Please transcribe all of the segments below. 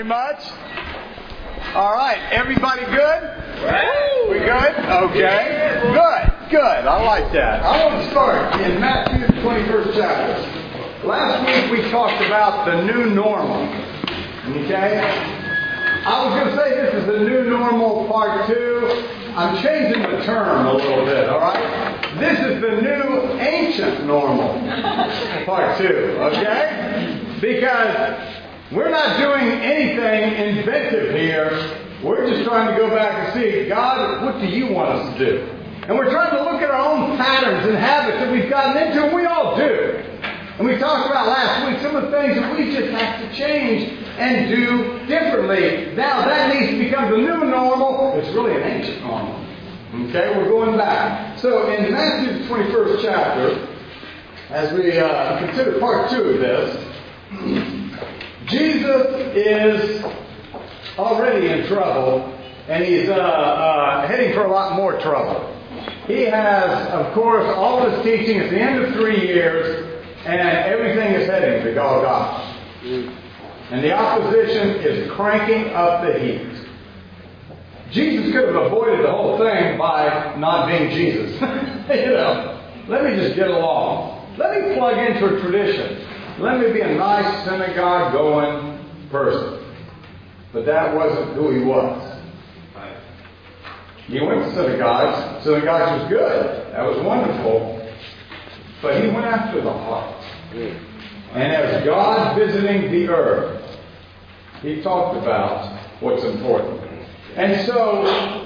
very much. All right, everybody good? We good? Okay. Good, good. I like that. I want to start in Matthew, the 21st chapter. Last week we talked about the new normal. Okay? I was going to say this is the new normal part two. I'm changing the term a little bit, all right? This is the new ancient normal part two, okay? Because we're not doing anything inventive here. We're just trying to go back and see, God, what do you want us to do? And we're trying to look at our own patterns and habits that we've gotten into, and we all do. And we talked about last week some of the things that we just have to change and do differently. Now that needs to become the new normal. It's really an ancient normal. Okay, we're going back. So in Matthew the 21st chapter, as we uh, consider part two of this, Jesus is already in trouble, and he's uh, uh, heading for a lot more trouble. He has, of course, all of his teaching at the end of three years, and everything is heading to Golgotha. And the opposition is cranking up the heat. Jesus could have avoided the whole thing by not being Jesus. you know, let me just get along. Let me plug into a tradition. Let me be a nice synagogue going person. But that wasn't who he was. He went to synagogues. Synagogues was good. That was wonderful. But he went after the heart. And as God visiting the earth, he talked about what's important. And so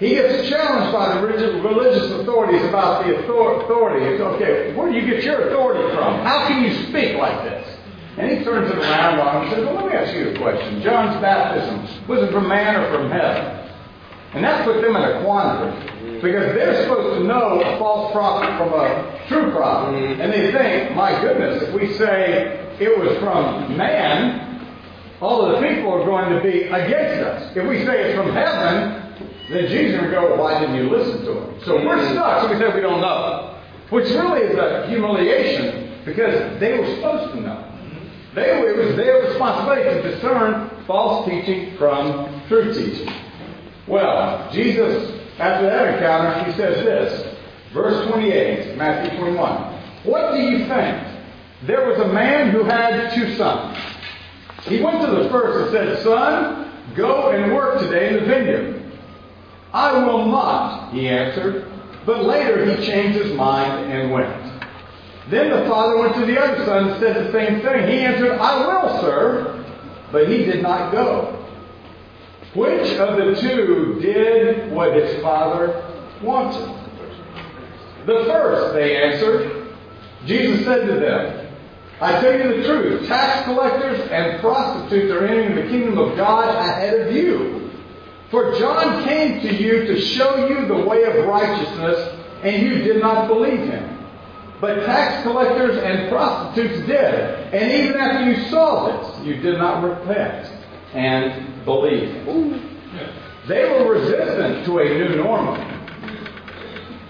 he gets challenged by the religious authorities about the authority. It's okay, where do you get your authority from? How can you speak like this? And he turns it around on him and says, Well, let me ask you a question. John's baptism, was it from man or from heaven? And that put them in a quandary. Because they're supposed to know a false prophet from a true prophet. Mm-hmm. And they think, my goodness, if we say it was from man, all of the people are going to be against us. If we say it's from heaven, then Jesus would go, why didn't you listen to him? So we're stuck. So we say we don't know. Which really is a humiliation because they were supposed to know. They, it was their responsibility to discern false teaching from true teaching. Well, Jesus, after that encounter, he says this. Verse 28, Matthew 21. What do you think? There was a man who had two sons. He went to the first and said, Son, go and work today in the vineyard. I will not, he answered. But later he changed his mind and went. Then the father went to the other son and said the same thing. He answered, I will, sir. But he did not go. Which of the two did what his father wanted? The first, they answered. Jesus said to them, I tell you the truth, tax collectors and prostitutes are entering the kingdom of God ahead of you. For John came to you to show you the way of righteousness, and you did not believe him. But tax collectors and prostitutes did. And even after you saw this, you did not repent and believe. They were resistant to a new normal.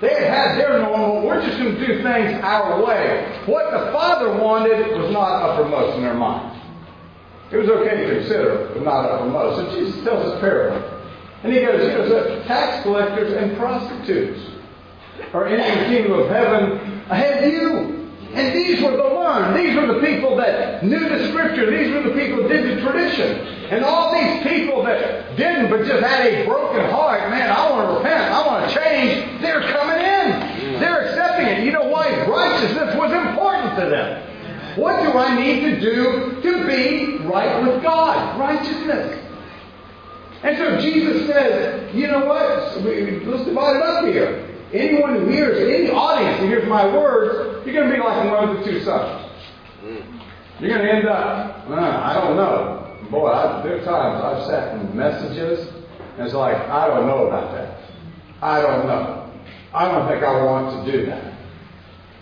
They had had their normal. We're just going to do things our way. What the Father wanted was not uppermost in their mind. It was okay to consider, but not uppermost. So Jesus tells us parable. And he goes, tax collectors and prostitutes are in the kingdom of heaven ahead of you. And these were the learned. These were the people that knew the scripture. These were the people that did the tradition. And all these people that didn't but just had a broken heart, man, I want to repent. I want to change. They're coming in. They're accepting it. You know why? Righteousness was important to them. What do I need to do to be right with God? Righteousness. And so Jesus says, you know what? Let's divide it up here. Anyone who hears, any audience who hears my words, you're going to be like one of the two sons. You're going to end up, uh, I don't know. Boy, I, there are times I've sat in messages, and it's like, I don't know about that. I don't know. I don't think I want to do that.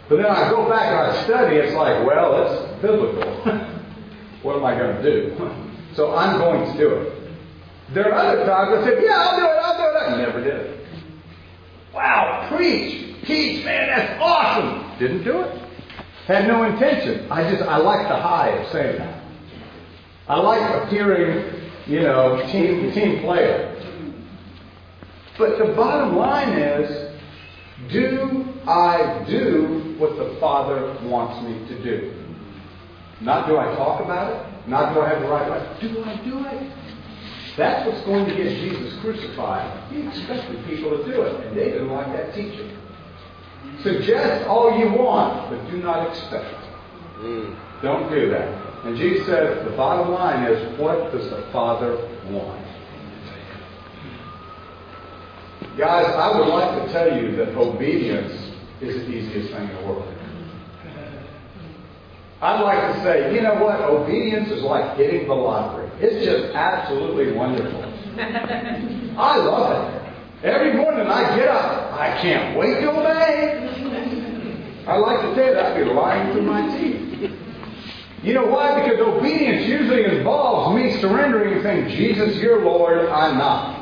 But then I go back and I study, it's like, well, it's biblical. what am I going to do? so I'm going to do it. There are other times I said, yeah, I'll do it, I'll do it. I never did it. Wow, preach, teach, man, that's awesome. Didn't do it. Had no intention. I just, I like the high of saying that. I like appearing you know, team team player. But the bottom line is, do I do what the Father wants me to do? Not do I talk about it, not do I have the right life. Do I do it? That's what's going to get Jesus crucified. He expected people to do it, and they didn't like that teaching. Suggest all you want, but do not expect. Mm. Don't do that. And Jesus says the bottom line is what does the Father want? Guys, I would like to tell you that obedience is the easiest thing in the world. I'd like to say, you know what? Obedience is like hitting the lottery. It's just absolutely wonderful. I love it. Every morning I get up, I can't wait to obey. I like to say that I'd be lying through my teeth. You know why? Because obedience usually involves me surrendering and saying, Jesus, you're Lord, I'm not.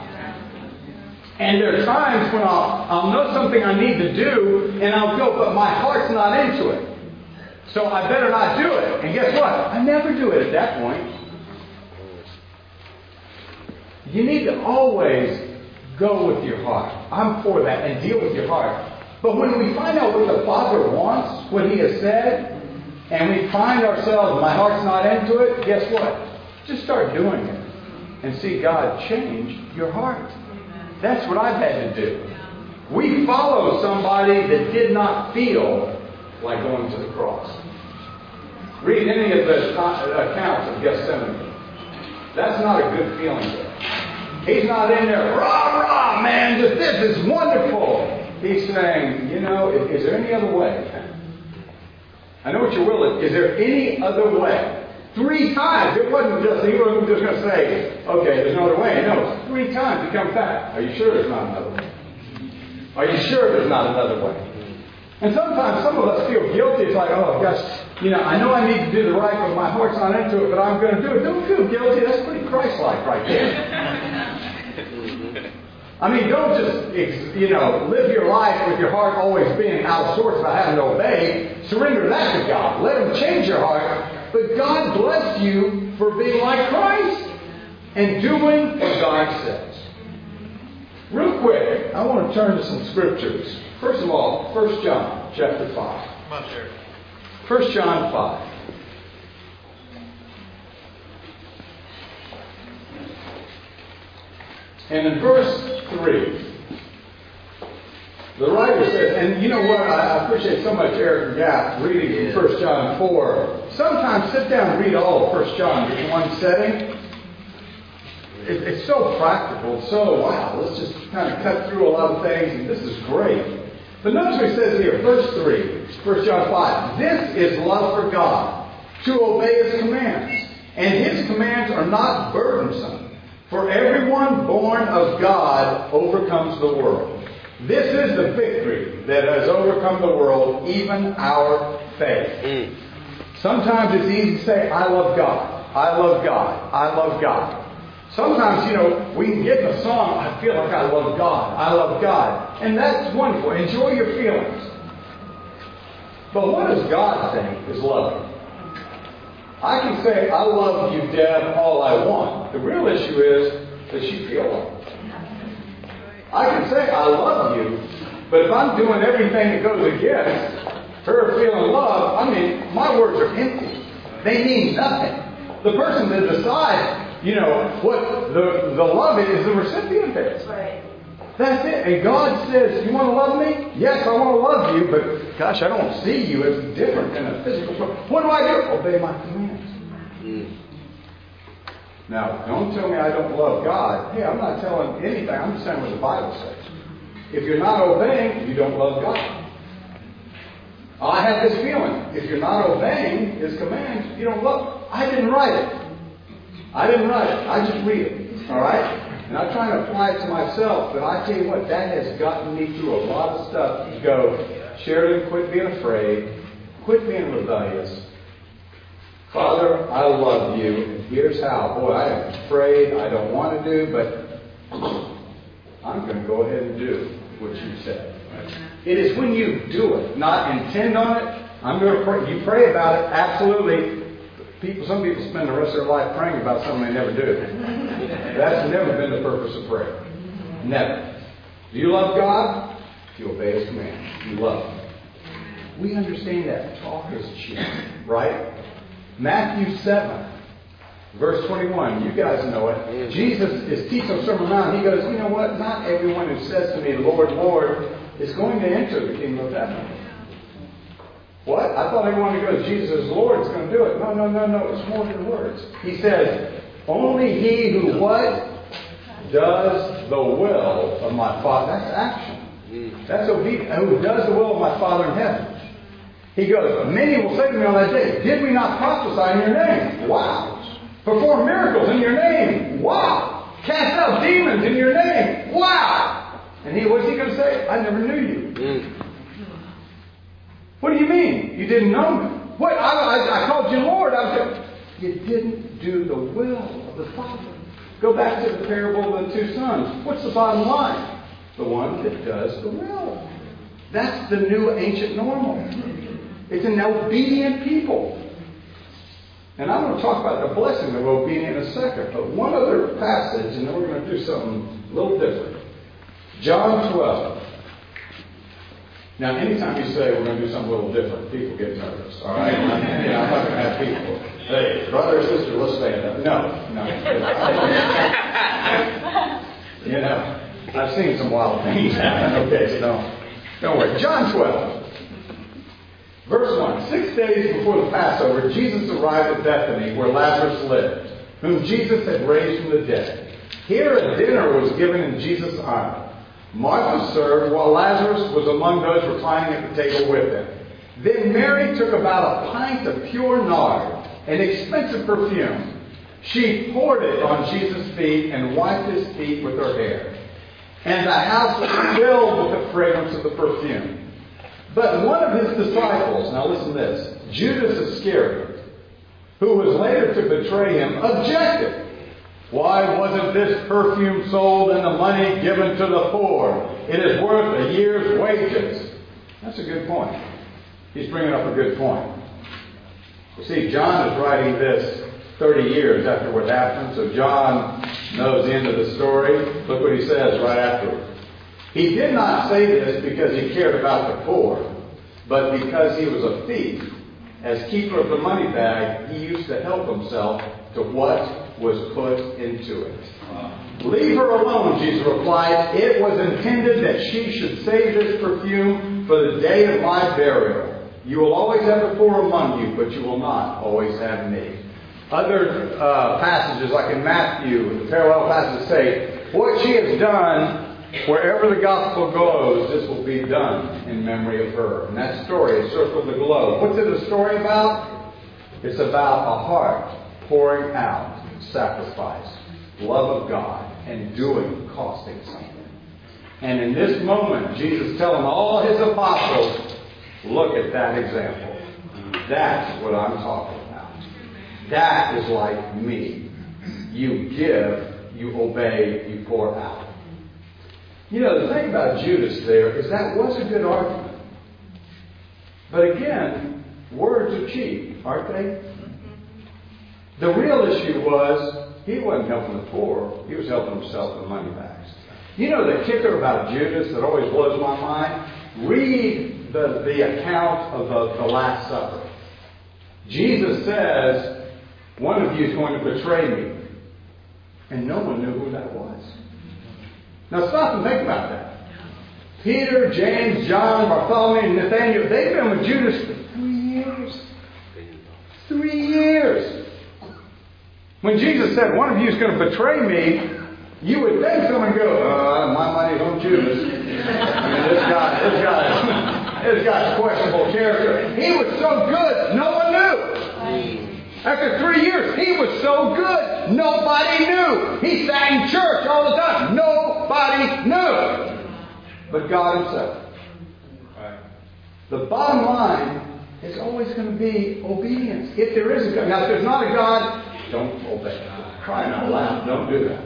And there are times when I'll, I'll know something I need to do, and I'll go, but my heart's not into it. So I better not do it. And guess what? I never do it at that point. You need to always go with your heart. I'm for that and deal with your heart. But when we find out what the Father wants, what He has said, and we find ourselves, my heart's not into it, guess what? Just start doing it and see God change your heart. That's what I've had to do. We follow somebody that did not feel like going to the cross. Read any of the accounts of Gethsemane. That's not a good feeling. He's not in there, rah, rah, man, just this is wonderful. He's saying, you know, is, there any other way? I know what your will is. Is there any other way? Three times. It wasn't just, he wasn't just going to say, okay, there's no other way. No, three times he comes back. Are you sure there's not another way? Are you sure there's not another way? And sometimes some of us feel guilty. It's like, oh gosh, you know, I know I need to do the right, but my heart's not into it, but I'm going to do it. Don't feel guilty. That's pretty Christ-like right there. I mean, don't just, you know, live your life with your heart always being out of sorts about having to obey. Surrender that to God. Let Him change your heart. But God bless you for being like Christ and doing what God says. Real quick, I want to turn to some scriptures. First of all, 1 John chapter 5. Come on, sir. 1 John 5. And in verse 3, the writer says, and you know what? I appreciate so much Eric Gapp reading from 1 John 4. Sometimes sit down and read all of 1 John in one setting. It, it's so practical, so wow, let's just kind of cut through a lot of things, and this is great. But notice what he says here, verse 3, 1 John 5. This is love for God, to obey his commands. And his commands are not burdensome. For everyone born of God overcomes the world. This is the victory that has overcome the world, even our faith. Mm. Sometimes it's easy to say, I love God. I love God. I love God. Sometimes, you know, we can get in a song, I feel like I love God. I love God. And that's wonderful. Enjoy your feelings. But what does God think is loving? I can say, I love you, Deb, all I want. The real issue is, does she feel loved? I can say, I love you, but if I'm doing everything that goes against her feeling love, I mean, my words are empty. They mean nothing. The person that decides, you know, what the, the love is, the recipient is. Right. That's it. And God says, You want to love me? Yes, I want to love you, but gosh, I don't see you as different than a physical. person. What do I do? Obey my commands. Mm. Now, don't tell me I don't love God. Hey, I'm not telling anything. I'm just saying what the Bible says. If you're not obeying, you don't love God. I have this feeling. If you're not obeying His commands, you don't love. I didn't write it. I didn't write it. I just read it. All right? And I'm trying to apply it to myself, but I tell you what, that has gotten me through a lot of stuff to go, Sheridan, quit being afraid, quit being rebellious. Father, I love you, and here's how. Boy, I am afraid, I don't want to do, but I'm going to go ahead and do what you said. It is when you do it, not intend on it. I'm going to pray. You pray about it, absolutely. People, some people spend the rest of their life praying about something they never do. That's never been the purpose of prayer. Never. Do you love God? You obey His commands. You love Him. We understand that. Talk is cheap, right? Matthew 7, verse 21. You guys know it. Jesus is teaching on Sermon Mount. He goes, You know what? Not everyone who says to me, Lord, Lord, is going to enter the kingdom of heaven. What? I thought everyone who goes, Jesus is Lord is going to do it. No, no, no, no. It's more than words. He says, Only he who what? Does the will of my Father. That's action. That's obedience. Who does the will of my Father in heaven. He goes, Many will say to me on that day, Did we not prophesy in your name? Wow. Perform miracles in your name. Wow. Cast out demons in your name. Wow. And he, what's he going to say? I never knew you. Mm. What do you mean? You didn't know me? What? I, I, I called you Lord. I said, you didn't do the will of the Father. Go back to the parable of the two sons. What's the bottom line? The one that does the will. That's the new ancient normal. It's an obedient people. And I'm going to talk about the blessing of obedience in a second. But one other passage, and then we're going to do something a little different. John 12. Now, anytime you say we're going to do something a little different, people get nervous. All right? I'm, you know, I'm not going to have people, hey, brother or sister, let's stand up. No, no. you know, I've seen some wild things happen. Okay, so don't, don't worry. John 12. Verse 1 Six days before the Passover, Jesus arrived at Bethany, where Lazarus lived, whom Jesus had raised from the dead. Here a dinner was given in Jesus' honor. Martha served, while Lazarus was among those reclining at the table with them. Then Mary took about a pint of pure nard, an expensive perfume. She poured it on Jesus' feet and wiped his feet with her hair. And the house was filled with the fragrance of the perfume. But one of his disciples, now listen to this, Judas Iscariot, who was later to betray him, objected. Why wasn't this perfume sold and the money given to the poor? It is worth a year's wages. That's a good point. He's bringing up a good point. You see, John is writing this 30 years after what happened, so John knows the end of the story. Look what he says right afterwards. He did not say this because he cared about the poor, but because he was a thief. As keeper of the money bag, he used to help himself to what was put into it. Leave her alone, Jesus replied. It was intended that she should save this perfume for the day of my burial. You will always have the poor among you, but you will not always have me. Other uh, passages, like in Matthew, the parallel passages say, What she has done Wherever the gospel goes, this will be done in memory of her. And that story has circled the globe. What's it a story about? It's about a heart pouring out sacrifice, love of God, and doing, costing something. And in this moment, Jesus telling all his apostles, look at that example. That's what I'm talking about. That is like me. You give, you obey, you pour out. You know, the thing about Judas there is that was a good argument. But again, words are cheap, aren't they? The real issue was he wasn't helping the poor, he was helping himself with money bags. You know the kicker about Judas that always blows my mind? Read the, the account of the, the Last Supper. Jesus says, One of you is going to betray me. And no one knew who that was. Now stop and think about that. Peter, James, John, Bartholomew, and Nathaniel, they've been with Judas for three years. Three years. When Jesus said, one of you is going to betray me, you would think someone go, uh, my money's on Judas. I mean, this guy, this guy, this guy's questionable character. He was so good, no one knew. After three years, he was so good, nobody knew. He sat in church all the time. Nobody knew. But God Himself. The bottom line is always going to be obedience. If there is a God. Now, if there's not a God, don't obey. Crying out loud, don't do that.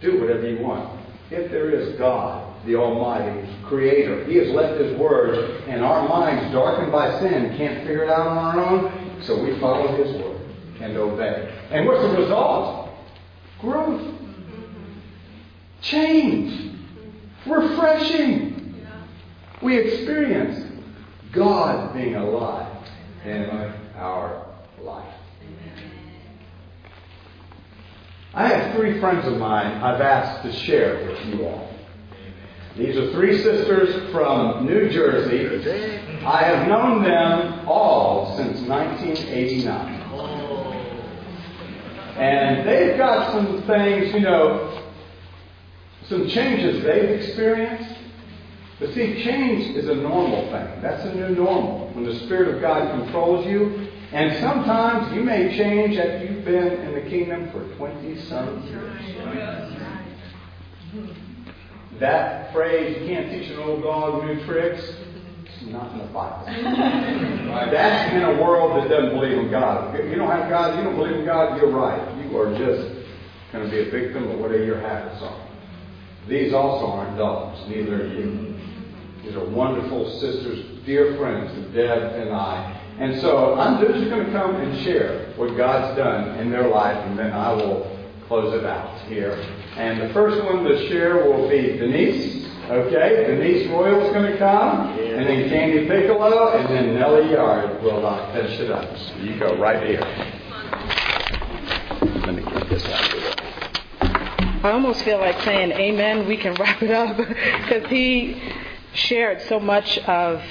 Do whatever you want. If there is God, the Almighty, Creator, He has left His Word, and our minds, darkened by sin, can't figure it out on our own, so we follow His Word and obey. And what's the result? Growth. change, refreshing. We experience God being alive in our life. I have three friends of mine I've asked to share with you all. These are three sisters from New Jersey. I have known them all since 1989. And they've got some things, you know, some changes they've experienced. But see, change is a normal thing. That's a new normal. When the Spirit of God controls you, and sometimes you may change after you've been in the kingdom for 20 some years. That phrase, you can't teach an old dog new tricks, it's not in the Bible. That's in a world that doesn't believe in God. If you don't have God, you don't believe in God, you're right. You are just going to be a victim of whatever your habits are. These also aren't dogs, neither are you. These are wonderful sisters, dear friends Deb and I. And so I'm just going to come and share what God's done in their life, and then I will close it out here. And the first one to share will be Denise. Okay, Denise Royal's going to come, and then Candy Piccolo, and then Nellie Yard will uh, finish it up. So you go right here. Let me get this out of the way. I almost feel like saying amen. We can wrap it up because he shared so much of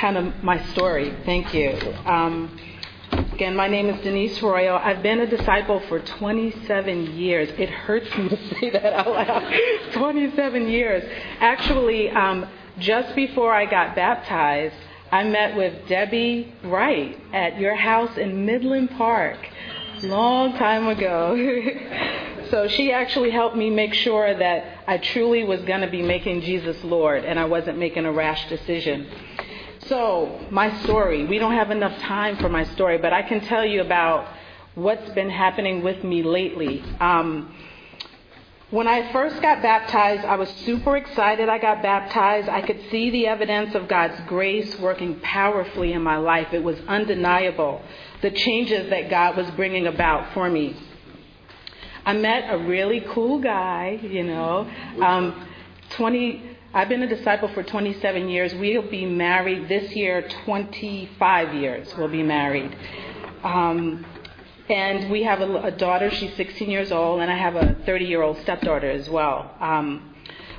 kind of my story. Thank you. Um, again, my name is Denise Royal. I've been a disciple for 27 years. It hurts me to say that out loud. 27 years. Actually, um, just before I got baptized, I met with Debbie Wright at your house in Midland Park, long time ago. so she actually helped me make sure that I truly was going to be making Jesus Lord and I wasn't making a rash decision. So, my story. We don't have enough time for my story, but I can tell you about what's been happening with me lately. Um, when I first got baptized, I was super excited I got baptized. I could see the evidence of God's grace working powerfully in my life. It was undeniable, the changes that God was bringing about for me. I met a really cool guy, you know, um, 20, I've been a disciple for 27 years. We'll be married this year, 25 years we'll be married. Um, and we have a, a, daughter, she's 16 years old, and I have a 30 year old stepdaughter as well. Um,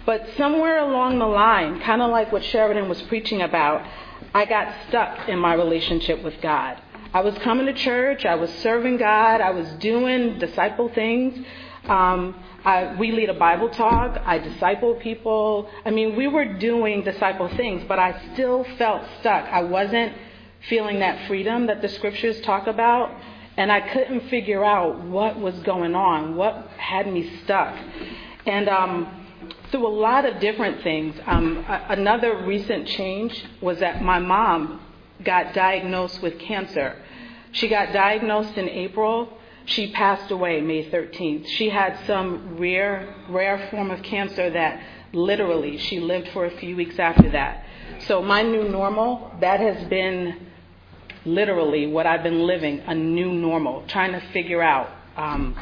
but somewhere along the line, kind of like what Sheridan was preaching about, I got stuck in my relationship with God. I was coming to church, I was serving God, I was doing disciple things. Um, I, we lead a Bible talk. I disciple people. I mean, we were doing disciple things, but I still felt stuck. I wasn't feeling that freedom that the scriptures talk about, and I couldn't figure out what was going on, what had me stuck. And um, through a lot of different things, um, another recent change was that my mom got diagnosed with cancer. She got diagnosed in April she passed away May 13th. She had some rare, rare form of cancer that literally she lived for a few weeks after that. So my new normal, that has been literally what I've been living, a new normal, trying to figure out um,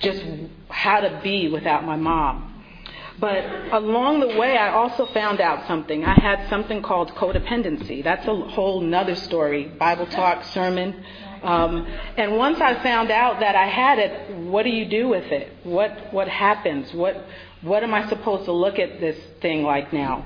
just how to be without my mom. But along the way, I also found out something. I had something called codependency. That's a whole nother story. Bible talk, sermon. Um, and once I found out that I had it, what do you do with it? What what happens? What what am I supposed to look at this thing like now?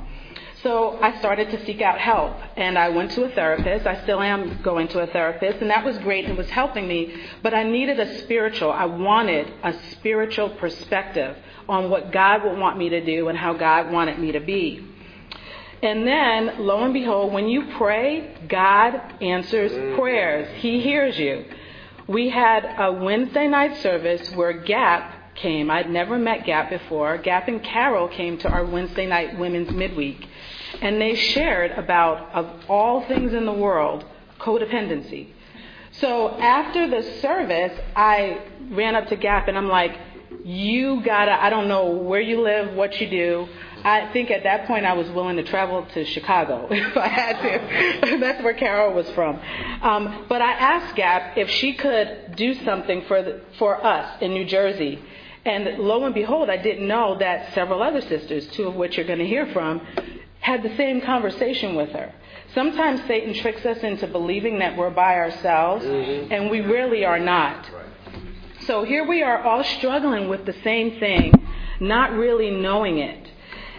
So I started to seek out help, and I went to a therapist. I still am going to a therapist, and that was great and was helping me. But I needed a spiritual. I wanted a spiritual perspective on what God would want me to do and how God wanted me to be. And then, lo and behold, when you pray, God answers mm. prayers. He hears you. We had a Wednesday night service where Gap came. I'd never met Gap before. Gap and Carol came to our Wednesday night women's midweek. And they shared about, of all things in the world, codependency. So after the service, I ran up to Gap and I'm like, you gotta, I don't know where you live, what you do. I think at that point I was willing to travel to Chicago if I had to. That's where Carol was from. Um, but I asked Gap if she could do something for the, for us in New Jersey. And lo and behold, I didn't know that several other sisters, two of which you're going to hear from, had the same conversation with her. Sometimes Satan tricks us into believing that we're by ourselves, mm-hmm. and we really are not. So here we are all struggling with the same thing, not really knowing it.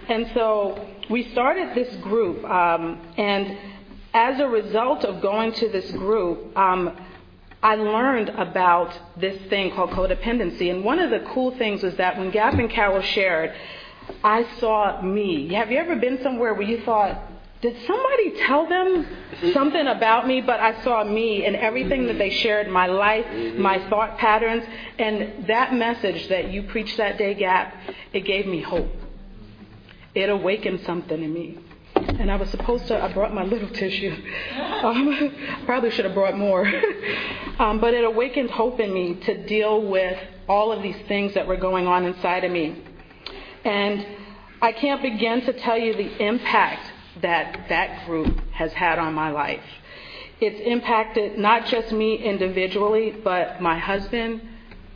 And so we started this group, um, and as a result of going to this group, um, I learned about this thing called codependency. And one of the cool things was that when Gap and Carol shared, I saw me. Have you ever been somewhere where you thought, did somebody tell them something about me? But I saw me and everything that they shared, my life, my thought patterns, and that message that you preached that day, Gap, it gave me hope. It awakened something in me. And I was supposed to, I brought my little tissue. Um, probably should have brought more. um, but it awakened hope in me to deal with all of these things that were going on inside of me. And I can't begin to tell you the impact that that group has had on my life. It's impacted not just me individually, but my husband,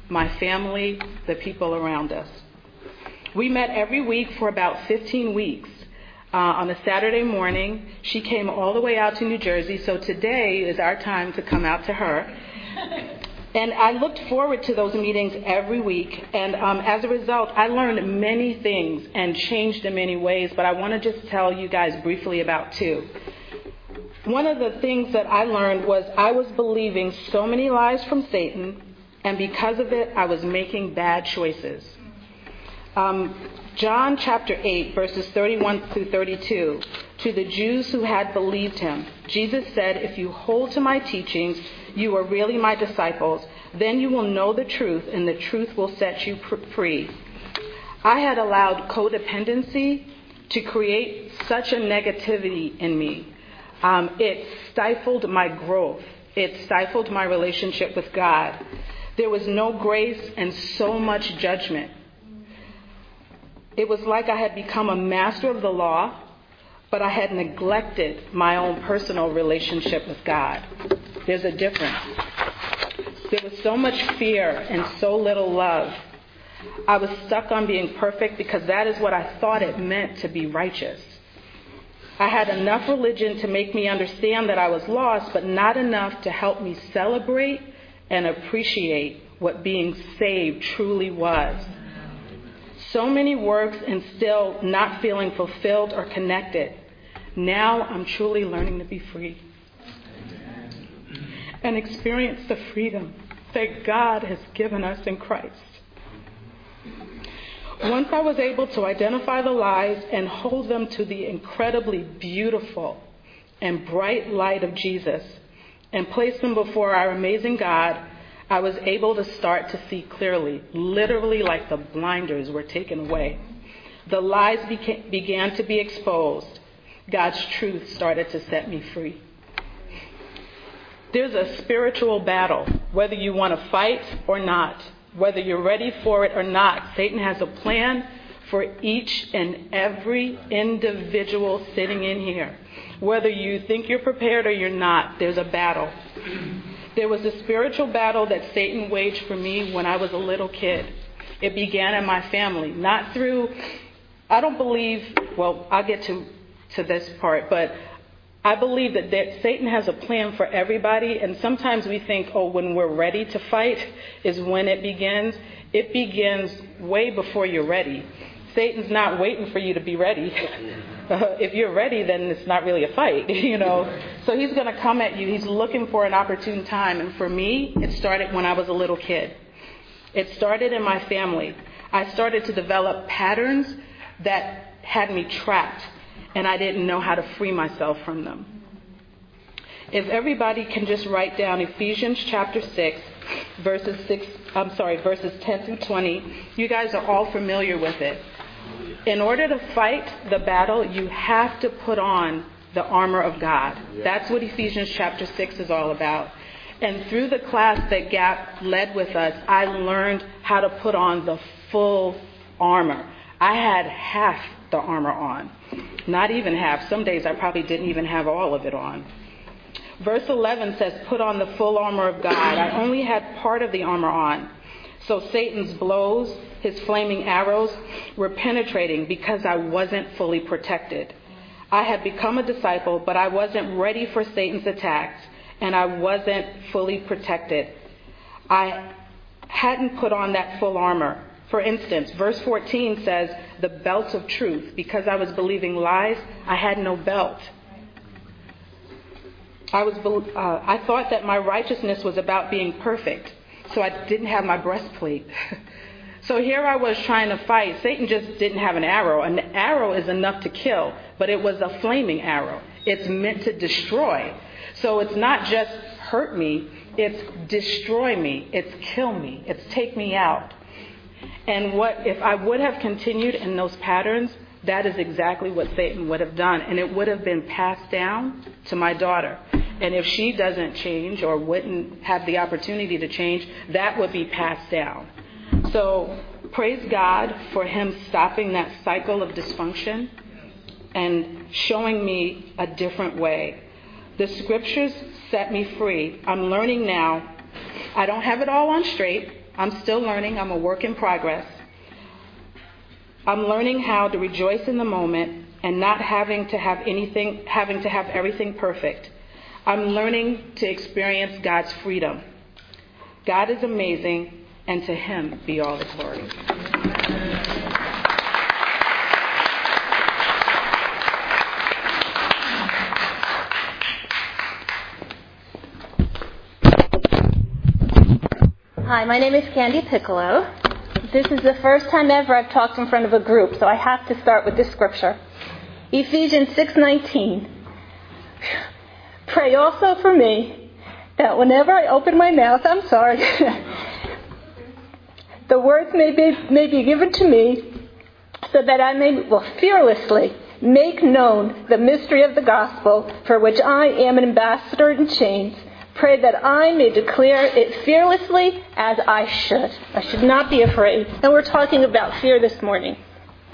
my family, the people around us. We met every week for about 15 weeks. Uh, on a Saturday morning, she came all the way out to New Jersey, so today is our time to come out to her. And I looked forward to those meetings every week. And um, as a result, I learned many things and changed in many ways. But I want to just tell you guys briefly about two. One of the things that I learned was I was believing so many lies from Satan, and because of it, I was making bad choices. Um, John chapter 8, verses 31 through 32. To the Jews who had believed him, Jesus said, If you hold to my teachings, you are really my disciples. Then you will know the truth, and the truth will set you free. I had allowed codependency to create such a negativity in me. Um, it stifled my growth, it stifled my relationship with God. There was no grace and so much judgment. It was like I had become a master of the law, but I had neglected my own personal relationship with God. There's a difference. There was so much fear and so little love. I was stuck on being perfect because that is what I thought it meant to be righteous. I had enough religion to make me understand that I was lost, but not enough to help me celebrate and appreciate what being saved truly was. So many works and still not feeling fulfilled or connected. Now I'm truly learning to be free and experience the freedom that God has given us in Christ. Once I was able to identify the lies and hold them to the incredibly beautiful and bright light of Jesus and place them before our amazing God, I was able to start to see clearly, literally like the blinders were taken away. The lies beca- began to be exposed. God's truth started to set me free. There's a spiritual battle, whether you want to fight or not, whether you're ready for it or not. Satan has a plan for each and every individual sitting in here. Whether you think you're prepared or you're not, there's a battle. There was a spiritual battle that Satan waged for me when I was a little kid. It began in my family, not through, I don't believe, well, I'll get to, to this part, but I believe that, that Satan has a plan for everybody, and sometimes we think, oh, when we're ready to fight is when it begins. It begins way before you're ready. Satan's not waiting for you to be ready. If you're ready, then it's not really a fight, you know. So he's going to come at you. He's looking for an opportune time. And for me, it started when I was a little kid. It started in my family. I started to develop patterns that had me trapped and I didn't know how to free myself from them. If everybody can just write down Ephesians chapter 6, verses 6, I'm sorry, verses 10 through 20, you guys are all familiar with it. In order to fight the battle, you have to put on the armor of God. That's what Ephesians chapter 6 is all about. And through the class that Gap led with us, I learned how to put on the full armor. I had half the armor on. Not even half. Some days I probably didn't even have all of it on. Verse 11 says, Put on the full armor of God. I only had part of the armor on. So Satan's blows, his flaming arrows were penetrating because I wasn't fully protected. I had become a disciple, but I wasn't ready for Satan's attacks, and I wasn't fully protected. I hadn't put on that full armor. For instance, verse 14 says, the belt of truth. Because I was believing lies, I had no belt. I, was, uh, I thought that my righteousness was about being perfect, so I didn't have my breastplate. so here I was trying to fight. Satan just didn't have an arrow. An arrow is enough to kill, but it was a flaming arrow. It's meant to destroy. So it's not just hurt me, it's destroy me, it's kill me, it's take me out. And what if I would have continued in those patterns, that is exactly what Satan would have done. And it would have been passed down to my daughter. And if she doesn't change or wouldn't have the opportunity to change, that would be passed down. So praise God for Him stopping that cycle of dysfunction and showing me a different way. The scriptures set me free. I'm learning now. I don't have it all on straight. I'm still learning. I'm a work in progress. I'm learning how to rejoice in the moment and not having to have anything, having to have everything perfect. I'm learning to experience God's freedom. God is amazing, and to Him be all the glory. Hi, my name is Candy Piccolo. This is the first time ever I've talked in front of a group, so I have to start with this scripture. Ephesians 6:19. Pray also for me that whenever I open my mouth, I'm sorry, the words may be, may be given to me so that I may well, fearlessly make known the mystery of the gospel for which I am an ambassador in chains Pray that I may declare it fearlessly as I should. I should not be afraid. And we're talking about fear this morning.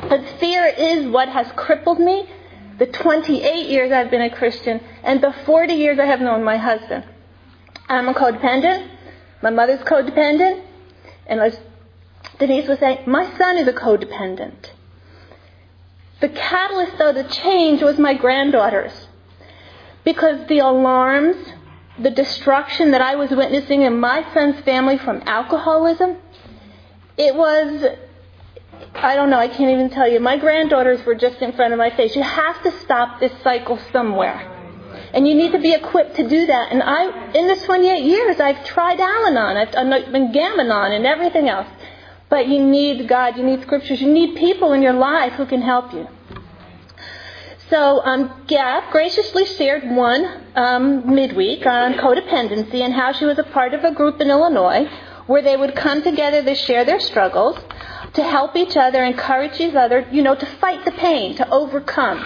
But fear is what has crippled me the 28 years I've been a Christian and the 40 years I have known my husband. I'm a codependent. My mother's codependent. And as Denise was saying, my son is a codependent. The catalyst, though, the change was my granddaughters. Because the alarms, the destruction that I was witnessing in my son's family from alcoholism, it was, I don't know, I can't even tell you. My granddaughters were just in front of my face. You have to stop this cycle somewhere. And you need to be equipped to do that. And I, in this 28 years, I've tried Al-Anon, I've been Gam-Anon and everything else. But you need God, you need scriptures, you need people in your life who can help you. So um, Gab graciously shared one um, midweek on codependency and how she was a part of a group in Illinois where they would come together to share their struggles, to help each other, encourage each other, you know, to fight the pain, to overcome.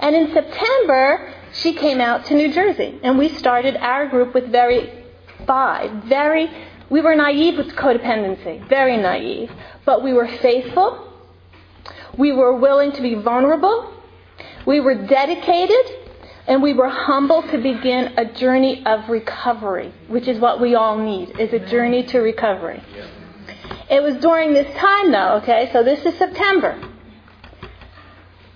And in September, she came out to New Jersey, and we started our group with very five, very, we were naive with codependency, very naive, but we were faithful. We were willing to be vulnerable. We were dedicated and we were humble to begin a journey of recovery, which is what we all need, is a journey to recovery. It was during this time though, okay, so this is September.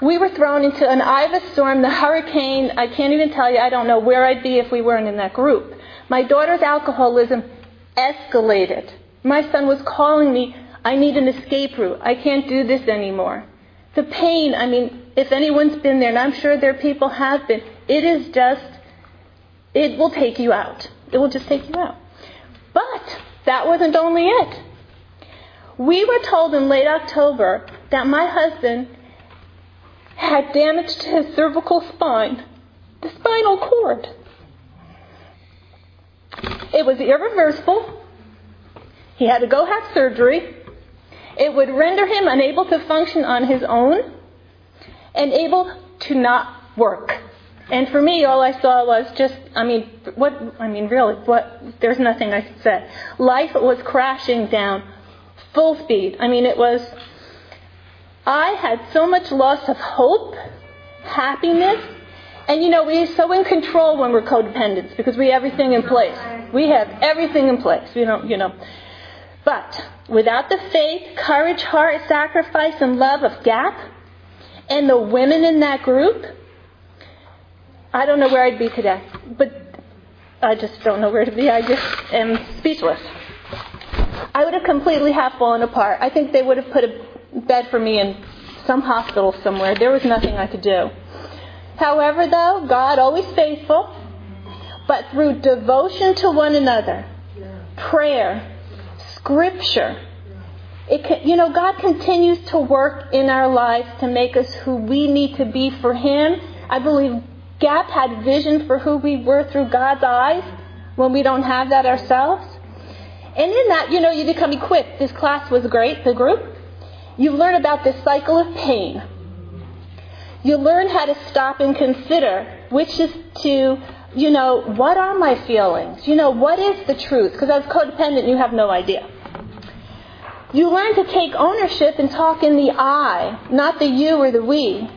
We were thrown into an Ida storm, the hurricane, I can't even tell you, I don't know where I'd be if we weren't in that group. My daughter's alcoholism escalated. My son was calling me, I need an escape route. I can't do this anymore. The pain, I mean, if anyone's been there, and I'm sure there are people have been, it is just, it will take you out. It will just take you out. But that wasn't only it. We were told in late October that my husband had damage to his cervical spine, the spinal cord. It was irreversible. He had to go have surgery. It would render him unable to function on his own and able to not work. And for me, all I saw was just, I mean, what, I mean, really, what, there's nothing I could say. Life was crashing down, full speed. I mean, it was, I had so much loss of hope, happiness, and you know, we're so in control when we're codependents because we have everything in place. We have everything in place. We don't, you know. But without the faith, courage, heart, sacrifice, and love of Gap, and the women in that group, I don't know where I'd be today. But I just don't know where to be. I just am speechless. I would have completely half fallen apart. I think they would have put a bed for me in some hospital somewhere. There was nothing I could do. However, though, God always faithful, but through devotion to one another, prayer, scripture, it can, you know, God continues to work in our lives to make us who we need to be for Him. I believe Gap had vision for who we were through God's eyes when we don't have that ourselves. And in that, you know, you become equipped. This class was great, the group. You learn about this cycle of pain. You learn how to stop and consider which is to, you know, what are my feelings? You know, what is the truth? Because as codependent, you have no idea. You learn to take ownership and talk in the I, not the you or the we.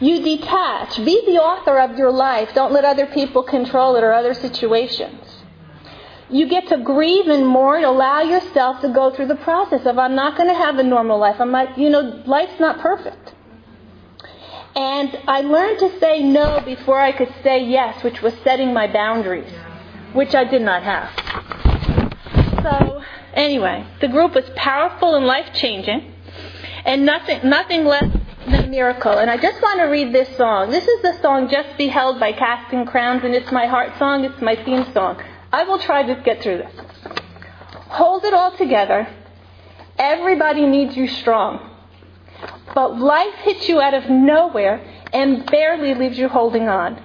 You detach. Be the author of your life. Don't let other people control it or other situations. You get to grieve and mourn. Allow yourself to go through the process of I'm not going to have a normal life. I'm not, you know, life's not perfect. And I learned to say no before I could say yes, which was setting my boundaries, which I did not have. So, anyway, the group was powerful and life changing, and nothing, nothing less than a miracle. And I just want to read this song. This is the song Just Be Held by Casting Crowns, and it's my heart song, it's my theme song. I will try to get through this. Hold it all together. Everybody needs you strong. But life hits you out of nowhere and barely leaves you holding on.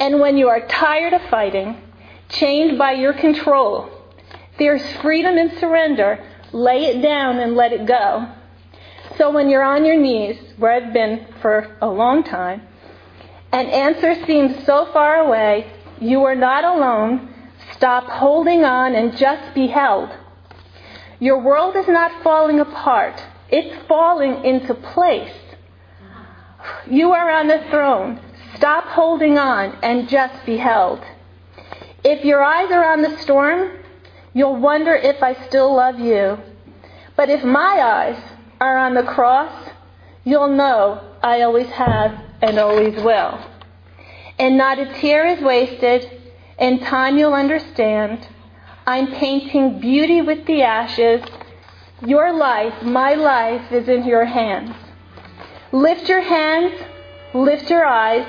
And when you are tired of fighting, chained by your control, there's freedom in surrender. Lay it down and let it go. So when you're on your knees, where I've been for a long time, and answer seems so far away, you are not alone. Stop holding on and just be held. Your world is not falling apart. It's falling into place. You are on the throne. Stop holding on and just be held. If your eyes are on the storm, you'll wonder if I still love you. But if my eyes are on the cross, you'll know I always have and always will. And not a tear is wasted. In time you'll understand. I'm painting beauty with the ashes. Your life, my life, is in your hands. Lift your hands, lift your eyes.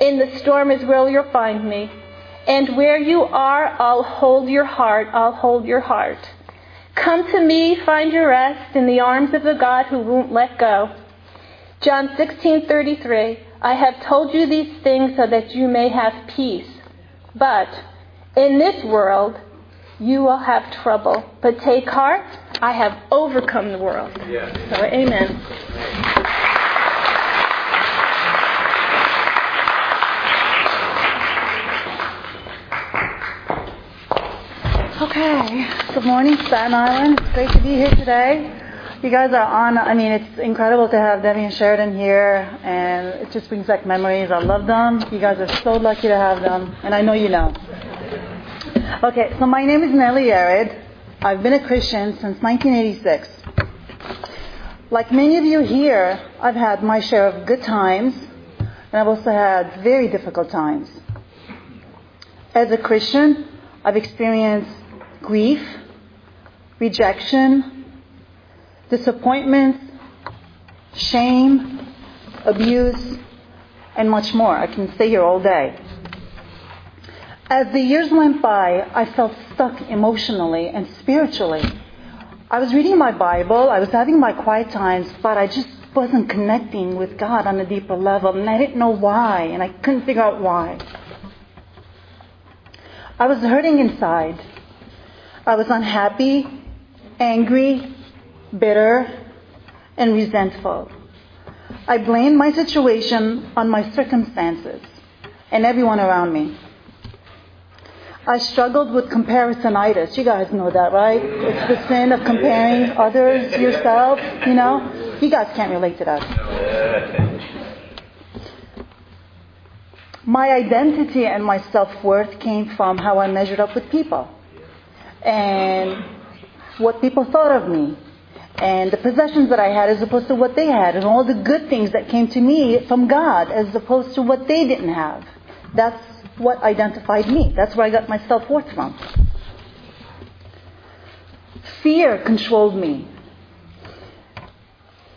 In the storm is where you'll find me. And where you are, I'll hold your heart, I'll hold your heart. Come to me, find your rest in the arms of the God who won't let go. John 16:33 I have told you these things so that you may have peace. But in this world you will have trouble. But take heart, I have overcome the world. So amen. Okay. Good morning, Staten Island. It's great to be here today. You guys are on. I mean, it's incredible to have Debbie and Sheridan here, and it just brings back memories. I love them. You guys are so lucky to have them, and I know you know. Okay, so my name is Nellie Yared. I've been a Christian since 1986. Like many of you here, I've had my share of good times, and I've also had very difficult times. As a Christian, I've experienced grief, rejection, disappointment, shame, abuse, and much more. I can stay here all day. As the years went by, I felt stuck emotionally and spiritually. I was reading my Bible, I was having my quiet times, but I just wasn't connecting with God on a deeper level, and I didn't know why, and I couldn't figure out why. I was hurting inside. I was unhappy, angry, bitter, and resentful. I blamed my situation on my circumstances and everyone around me. I struggled with comparisonitis. You guys know that, right? It's the sin of comparing others, yourself, you know? You guys can't relate to that. My identity and my self worth came from how I measured up with people. And what people thought of me and the possessions that I had as opposed to what they had and all the good things that came to me from God as opposed to what they didn't have. That's what identified me. That's where I got my self-worth from. Fear controlled me.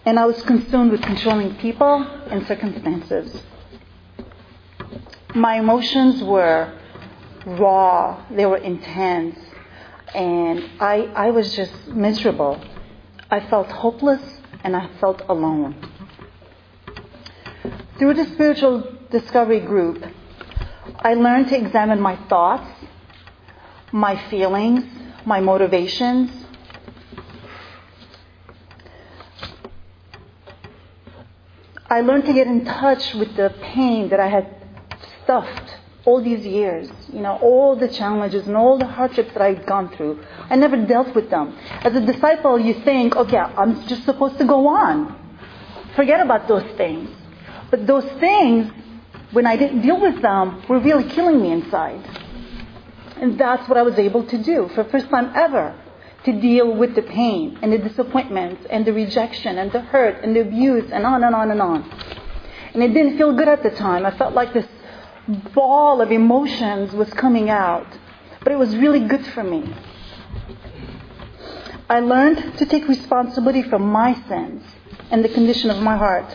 And I was consumed with controlling people and circumstances. My emotions were raw, they were intense, and I, I was just miserable. I felt hopeless and I felt alone. Through the spiritual discovery group, I learned to examine my thoughts, my feelings, my motivations. I learned to get in touch with the pain that I had stuffed all these years, you know, all the challenges and all the hardships that I'd gone through. I never dealt with them. As a disciple, you think, okay, I'm just supposed to go on. Forget about those things. But those things, when I didn't deal with them, were really killing me inside. And that's what I was able to do for the first time ever to deal with the pain and the disappointments and the rejection and the hurt and the abuse and on and on and on. And it didn't feel good at the time. I felt like this ball of emotions was coming out. But it was really good for me. I learned to take responsibility for my sins and the condition of my heart.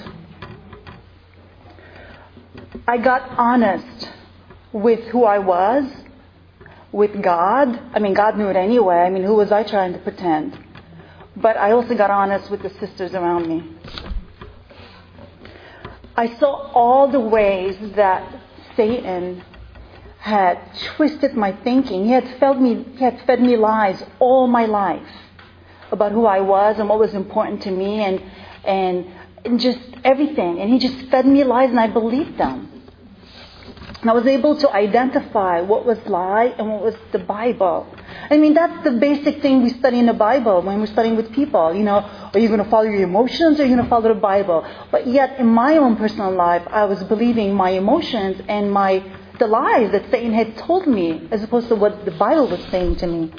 I got honest with who I was, with God. I mean, God knew it anyway. I mean, who was I trying to pretend? But I also got honest with the sisters around me. I saw all the ways that Satan had twisted my thinking. He had fed me, he had fed me lies all my life about who I was and what was important to me and, and, and just everything. And he just fed me lies and I believed them. I was able to identify what was lie and what was the Bible. I mean, that's the basic thing we study in the Bible when we're studying with people. You know, are you going to follow your emotions or are you going to follow the Bible? But yet, in my own personal life, I was believing my emotions and my the lies that Satan had told me as opposed to what the Bible was saying to me.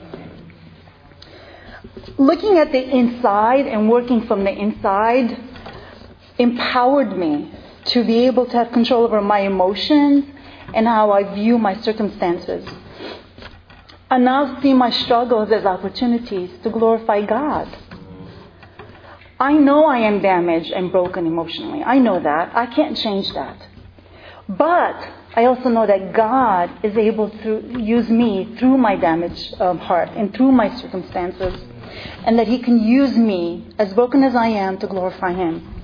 Looking at the inside and working from the inside empowered me to be able to have control over my emotions and how I view my circumstances. I now see my struggles as opportunities to glorify God. I know I am damaged and broken emotionally. I know that. I can't change that. But I also know that God is able to use me through my damaged um, heart and through my circumstances, and that He can use me, as broken as I am, to glorify Him.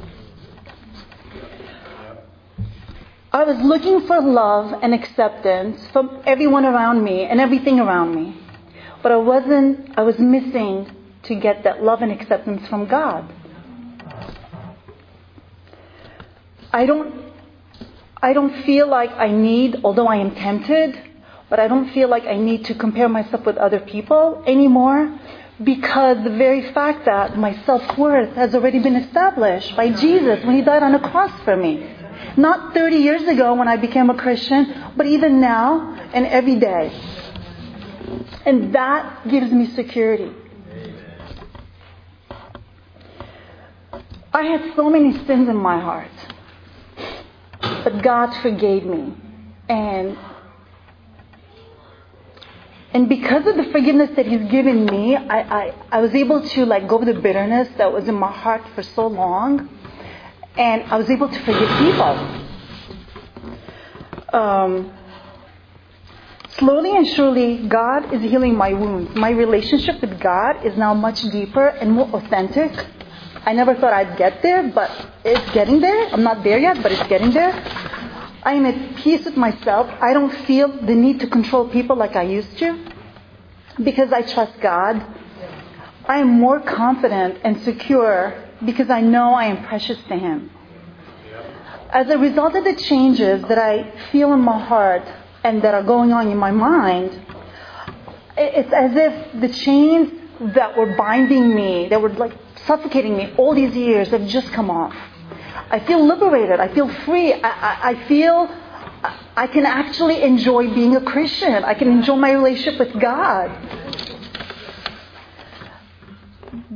I was looking for love and acceptance from everyone around me and everything around me. But I wasn't, I was missing to get that love and acceptance from God. I don't, I don't feel like I need, although I am tempted, but I don't feel like I need to compare myself with other people anymore because the very fact that my self worth has already been established by Jesus when He died on the cross for me. Not 30 years ago when I became a Christian, but even now and every day. And that gives me security. I had so many sins in my heart, but God forgave me. And and because of the forgiveness that He's given me, I, I, I was able to like go over the bitterness that was in my heart for so long and I was able to forgive people. Um, slowly and surely, God is healing my wounds. My relationship with God is now much deeper and more authentic. I never thought I'd get there, but it's getting there. I'm not there yet, but it's getting there. I am at peace with myself. I don't feel the need to control people like I used to because I trust God. I am more confident and secure because I know I am precious to Him. As a result of the changes that I feel in my heart and that are going on in my mind, it's as if the chains that were binding me, that were like suffocating me all these years, have just come off. I feel liberated. I feel free. I, I, I feel I can actually enjoy being a Christian. I can enjoy my relationship with God.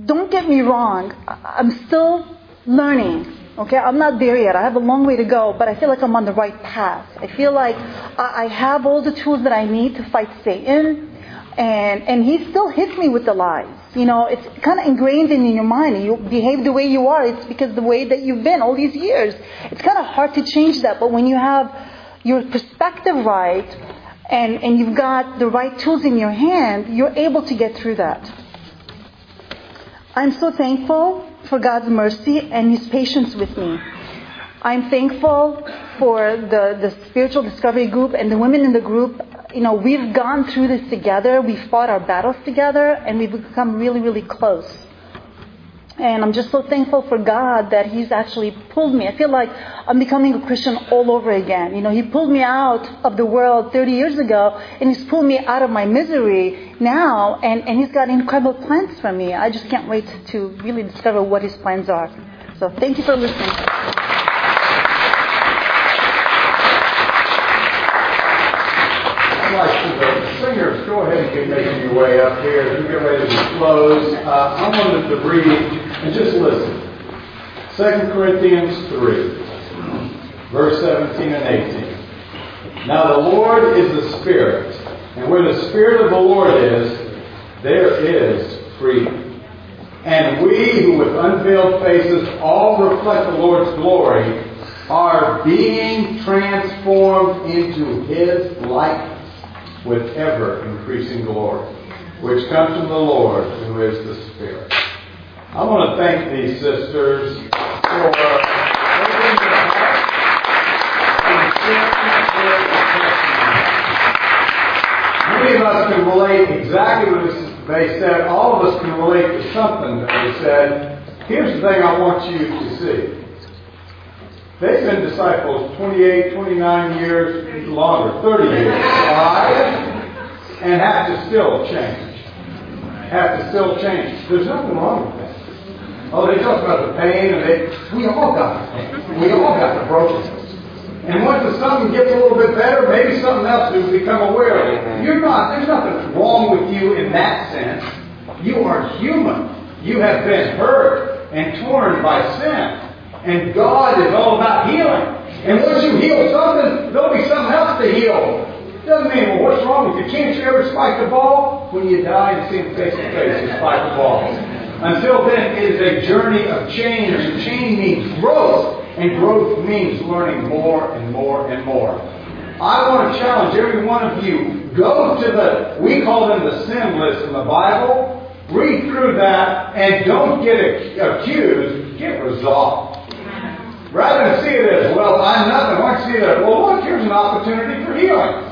Don't get me wrong, I'm still learning. Okay, I'm not there yet. I have a long way to go, but I feel like I'm on the right path. I feel like I I have all the tools that I need to fight Satan, and and he still hits me with the lies. You know, it's kind of ingrained in your mind. You behave the way you are. It's because the way that you've been all these years. It's kind of hard to change that, but when you have your perspective right, and and you've got the right tools in your hand, you're able to get through that. I'm so thankful for God's mercy and His patience with me. I'm thankful for the, the spiritual discovery group and the women in the group. You know, we've gone through this together. We've fought our battles together and we've become really, really close. And I'm just so thankful for God that He's actually pulled me. I feel like I'm becoming a Christian all over again. You know, He pulled me out of the world 30 years ago, and He's pulled me out of my misery now, and, and He's got incredible plans for me. I just can't wait to really discover what His plans are. So thank you for listening. The singers, go ahead and get making your way up here as we get ready to close. Uh, I wanted to read and just listen. 2 Corinthians 3, verse 17 and 18. Now the Lord is the Spirit, and where the Spirit of the Lord is, there is freedom. And we who with unveiled faces all reflect the Lord's glory are being transformed into His likeness with ever increasing glory, which comes from the Lord who is the Spirit. I want to thank these sisters for opening their hearts and sharing their testimony. Many of us can relate exactly what they said. All of us can relate to something that they said. Here's the thing I want you to see. They've been disciples 28, 29 years, longer, 30 years. Why? And have to still change. Have to still change. There's nothing wrong with that. Oh, they talk about the pain, and they, we all got the pain. We all got the brokenness. And once the something gets a little bit better, maybe something else to become aware of. It. You're not, there's nothing wrong with you in that sense. You are human. You have been hurt and torn by sin. And God is all about healing. And once you heal something, there'll be something else to heal. Doesn't mean, well, what's wrong with you? Can't you ever spike the ball? When you die and see him face to face, you spike the ball. Until then, it is a journey of change. Change means growth. And growth means learning more and more and more. I want to challenge every one of you. Go to the, we call them the sin list in the Bible. Read through that and don't get accused. Get resolved. Rather than see it as, well, I'm nothing, why see that? Well, look, here's an opportunity for healing.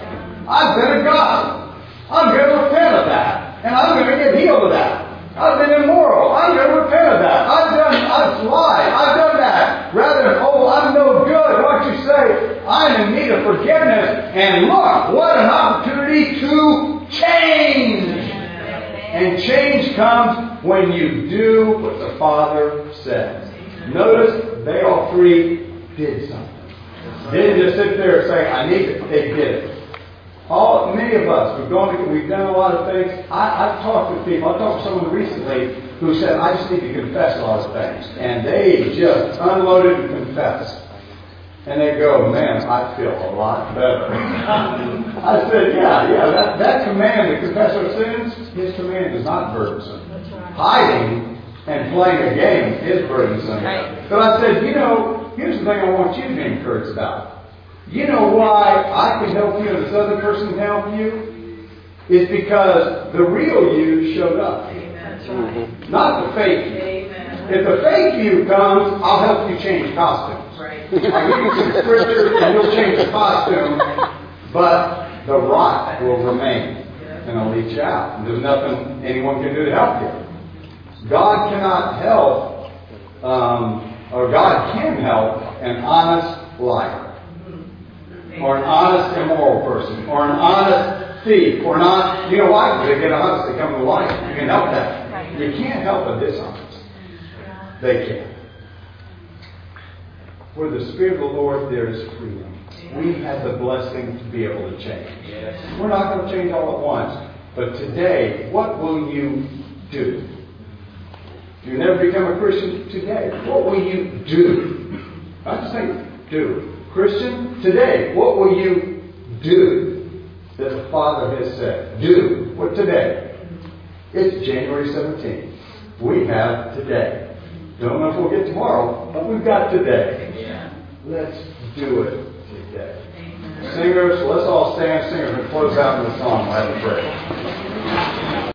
I've been a God. I'm going to repent of that. And I'm going to get healed of that. I've been immoral. I'm going to repent of that. I've done, I've lied. I've done that. Rather than, oh, I'm no good. Why don't you say, I'm in need of forgiveness. And look, what an opportunity to change. And change comes when you do what the Father says. Notice they all three did something. They didn't just sit there and say, I need it. They did it. All many of us, we've gone, to, we've done a lot of things. I, I've talked with people. I talked to someone recently who said, I just need to confess a lot of things, and they just unloaded and confessed. And they go, man, I feel a lot better. I said, yeah, yeah, that, that command to confess our sins, his command is not burdensome. Hiding and playing a game is burdensome. Right. But I said, you know, here's the thing I want you to be encouraged about. You know why I can help you and this other person can help you? Is because the real you showed up. Mm-hmm. Not the fake you. If the fake you comes, I'll help you change costumes. Right. I'll give you some scripture and you'll change the costume, but the rot will remain and I'll leach out. And there's nothing anyone can do to help you. God cannot help, um, or God can help an honest liar or an honest immoral person, or an honest thief, or not, you know why? They get honest, they come to life. You can help that. You can't help a dishonest. They can. Where the Spirit of the Lord, there is freedom. We have the blessing to be able to change. We're not going to change all at once. But today, what will you do? If you never become a Christian today, what will you do? I just think, do. Christian, today, what will you do that the Father has said? Do. What today? It's January 17th. We have today. Don't know if we'll get tomorrow, but we've got today. Let's do it today. Singers, let's all stand, singers, and close out with a song. We'll have a prayer.